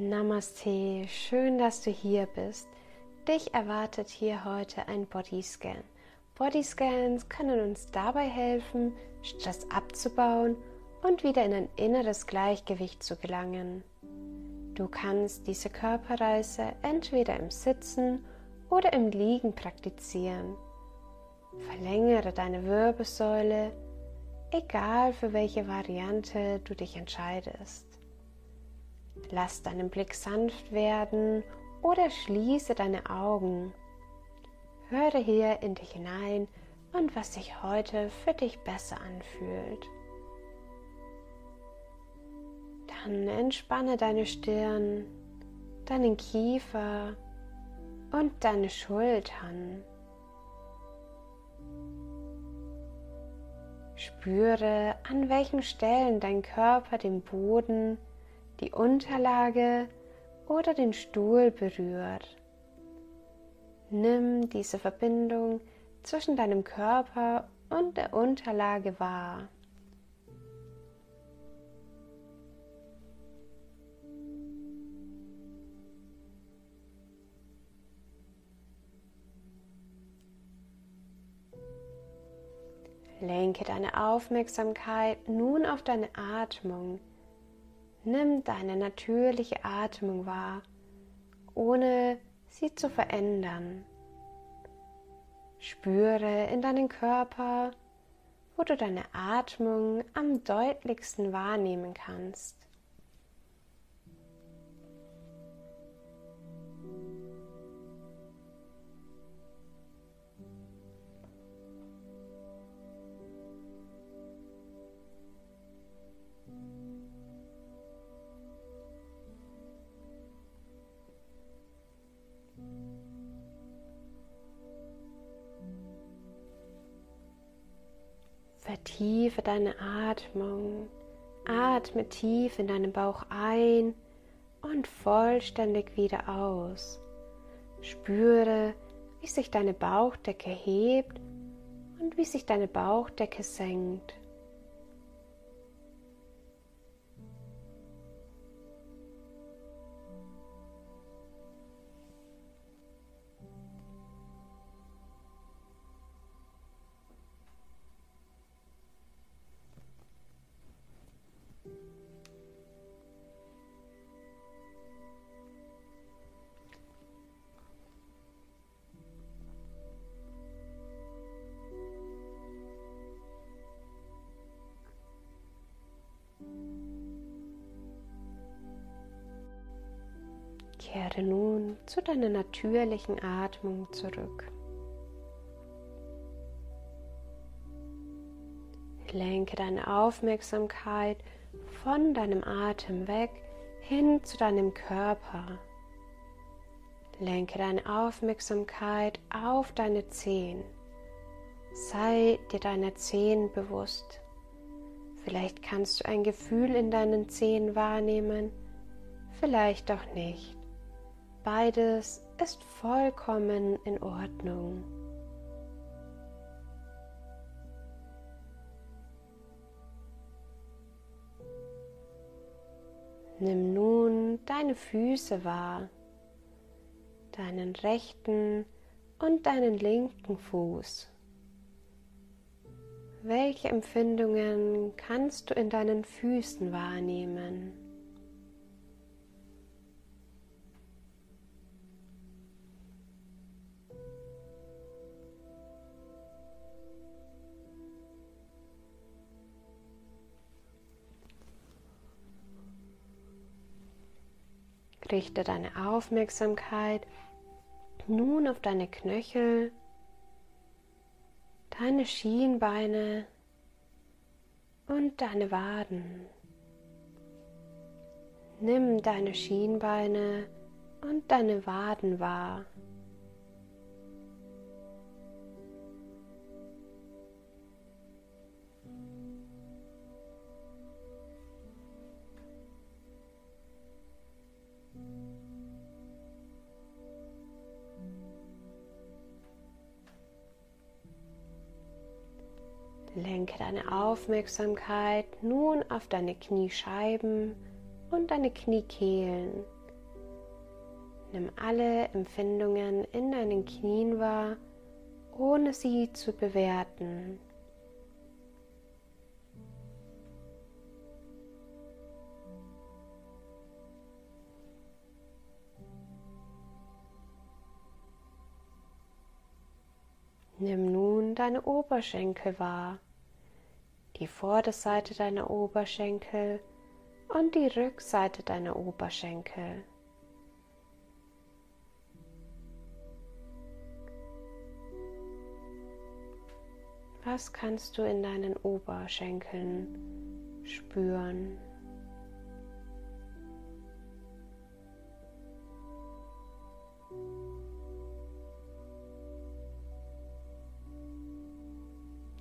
Namaste, schön, dass du hier bist. Dich erwartet hier heute ein Bodyscan. Bodyscans können uns dabei helfen, Stress abzubauen und wieder in ein inneres Gleichgewicht zu gelangen. Du kannst diese Körperreise entweder im Sitzen oder im Liegen praktizieren. Verlängere deine Wirbelsäule, egal für welche Variante du dich entscheidest. Lass deinen Blick sanft werden oder schließe deine Augen. Höre hier in dich hinein und was sich heute für dich besser anfühlt. Dann entspanne deine Stirn, deinen Kiefer und deine Schultern. Spüre, an welchen Stellen dein Körper den Boden die Unterlage oder den Stuhl berührt. Nimm diese Verbindung zwischen deinem Körper und der Unterlage wahr. Lenke deine Aufmerksamkeit nun auf deine Atmung Nimm deine natürliche Atmung wahr, ohne sie zu verändern. Spüre in deinen Körper, wo du deine Atmung am deutlichsten wahrnehmen kannst. Vertiefe deine Atmung. Atme tief in deinen Bauch ein und vollständig wieder aus. Spüre, wie sich deine Bauchdecke hebt und wie sich deine Bauchdecke senkt. Kehre nun zu deiner natürlichen Atmung zurück. Lenke deine Aufmerksamkeit von deinem Atem weg hin zu deinem Körper. Lenke deine Aufmerksamkeit auf deine Zehen. Sei dir deiner Zehen bewusst. Vielleicht kannst du ein Gefühl in deinen Zehen wahrnehmen, vielleicht auch nicht. Beides ist vollkommen in Ordnung. Nimm nun deine Füße wahr, deinen rechten und deinen linken Fuß. Welche Empfindungen kannst du in deinen Füßen wahrnehmen? Richte deine Aufmerksamkeit nun auf deine Knöchel, deine Schienbeine und deine Waden. Nimm deine Schienbeine und deine Waden wahr. Lenke deine Aufmerksamkeit nun auf deine Kniescheiben und deine Kniekehlen. Nimm alle Empfindungen in deinen Knien wahr, ohne sie zu bewerten. Nimm nun deine Oberschenkel wahr, die Vorderseite deiner Oberschenkel und die Rückseite deiner Oberschenkel. Was kannst du in deinen Oberschenkeln spüren?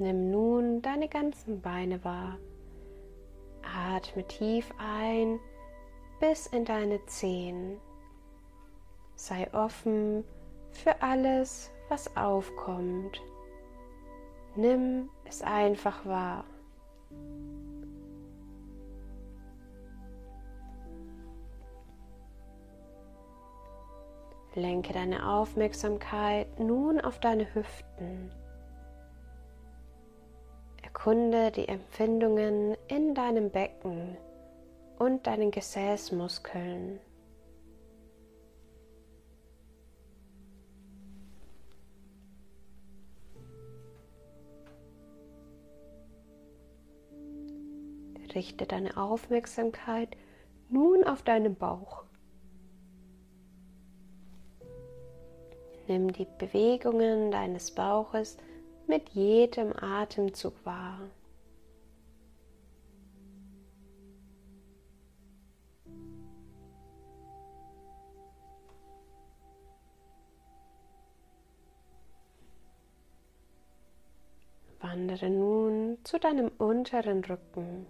Nimm nun deine ganzen Beine wahr. Atme tief ein bis in deine Zehen. Sei offen für alles, was aufkommt. Nimm es einfach wahr. Lenke deine Aufmerksamkeit nun auf deine Hüften. Erkunde die Empfindungen in deinem Becken und deinen Gesäßmuskeln. Richte deine Aufmerksamkeit nun auf deinen Bauch. Nimm die Bewegungen deines Bauches mit jedem Atemzug wahr. Wandere nun zu deinem unteren Rücken.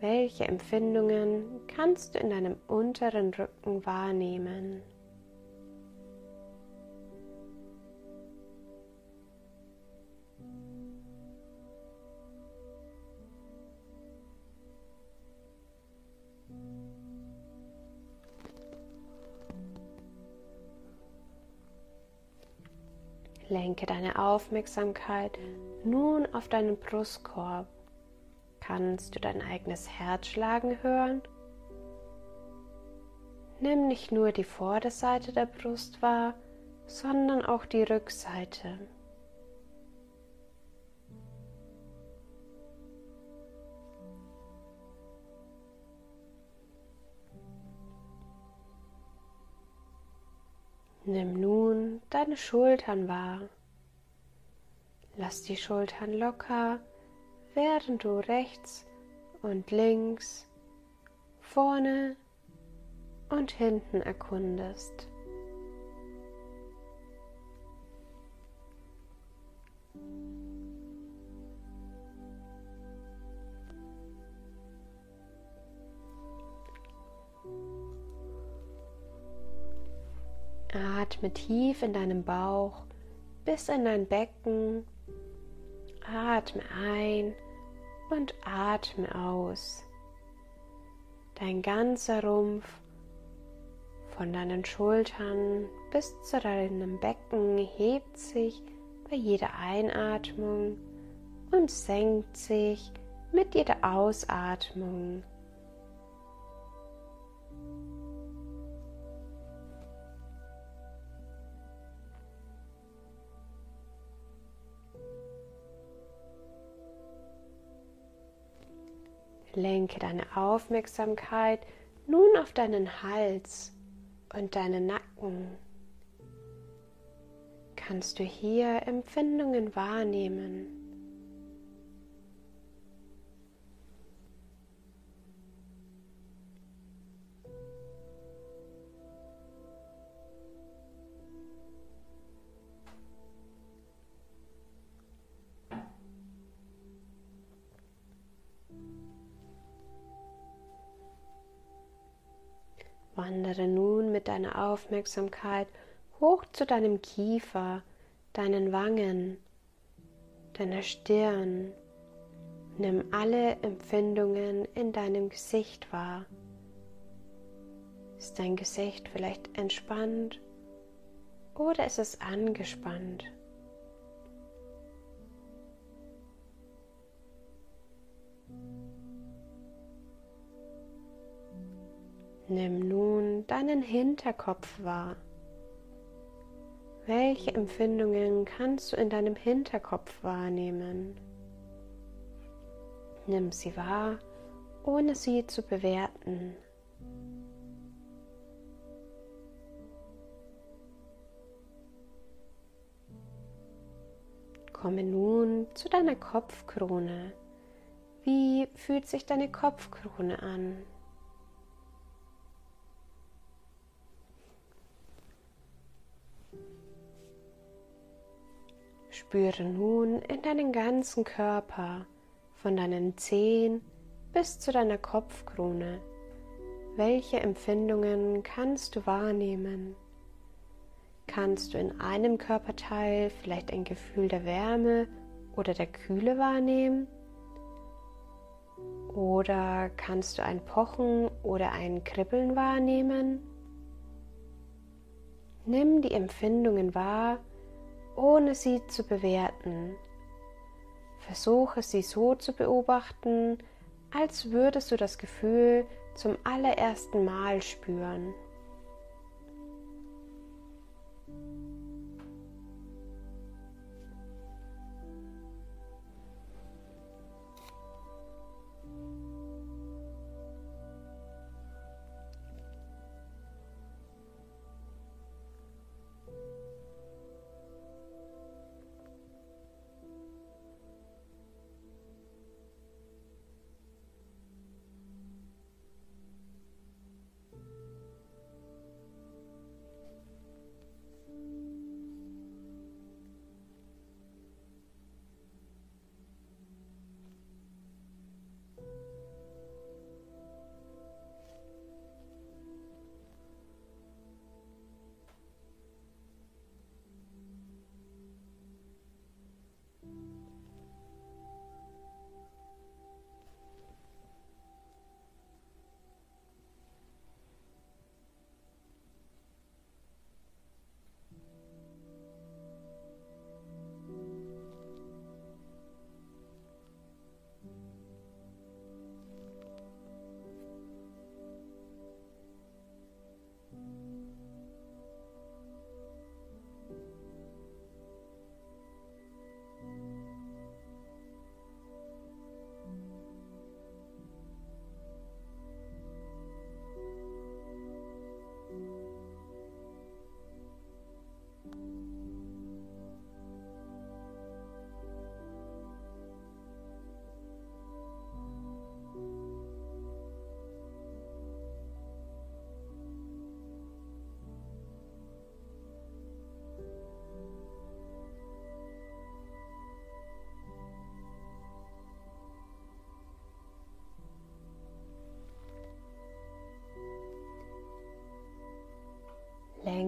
Welche Empfindungen kannst du in deinem unteren Rücken wahrnehmen? Lenke deine Aufmerksamkeit nun auf deinen Brustkorb. Kannst du dein eigenes Herz schlagen hören? Nimm nicht nur die Vorderseite der Brust wahr, sondern auch die Rückseite. Nimm nun deine Schultern wahr. Lass die Schultern locker, während du rechts und links, vorne und hinten erkundest. Atme tief in deinem Bauch bis in dein Becken. Atme ein und atme aus. Dein ganzer Rumpf von deinen Schultern bis zu deinem Becken hebt sich bei jeder Einatmung und senkt sich mit jeder Ausatmung. Lenke deine Aufmerksamkeit nun auf deinen Hals und deinen Nacken. Kannst du hier Empfindungen wahrnehmen? Wandere nun mit deiner Aufmerksamkeit hoch zu deinem Kiefer, deinen Wangen, deiner Stirn. Nimm alle Empfindungen in deinem Gesicht wahr. Ist dein Gesicht vielleicht entspannt oder ist es angespannt? Nimm nun deinen Hinterkopf wahr. Welche Empfindungen kannst du in deinem Hinterkopf wahrnehmen? Nimm sie wahr, ohne sie zu bewerten. Komme nun zu deiner Kopfkrone. Wie fühlt sich deine Kopfkrone an? Spüre nun in deinen ganzen Körper, von deinen Zehen bis zu deiner Kopfkrone. Welche Empfindungen kannst du wahrnehmen? Kannst du in einem Körperteil vielleicht ein Gefühl der Wärme oder der Kühle wahrnehmen? Oder kannst du ein Pochen oder ein Kribbeln wahrnehmen? Nimm die Empfindungen wahr, ohne sie zu bewerten. Versuche sie so zu beobachten, als würdest du das Gefühl zum allerersten Mal spüren.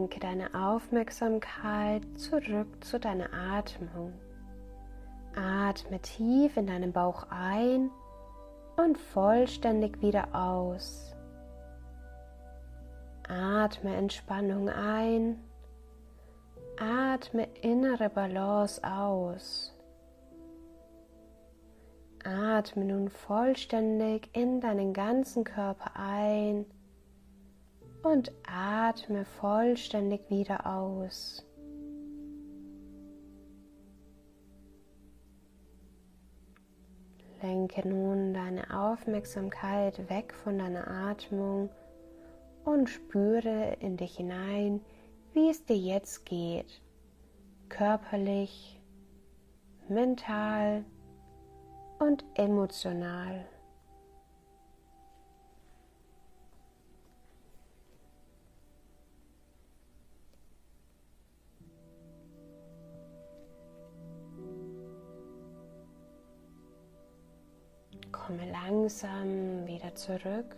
Lenke deine Aufmerksamkeit zurück zu deiner Atmung. Atme tief in deinen Bauch ein und vollständig wieder aus. Atme Entspannung ein. Atme innere Balance aus. Atme nun vollständig in deinen ganzen Körper ein und atme vollständig wieder aus. Lenke nun deine Aufmerksamkeit weg von deiner Atmung und spüre in dich hinein, wie es dir jetzt geht, körperlich, mental und emotional. komme langsam wieder zurück.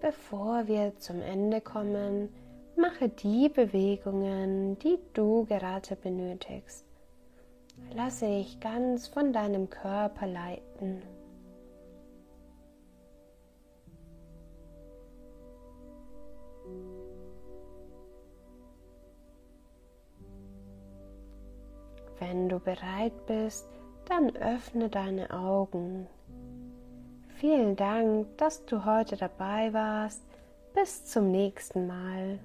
Bevor wir zum Ende kommen, mache die Bewegungen, die du gerade benötigst. Lasse dich ganz von deinem Körper leiten. Wenn du bereit bist, dann öffne deine Augen. Vielen Dank, dass du heute dabei warst. Bis zum nächsten Mal.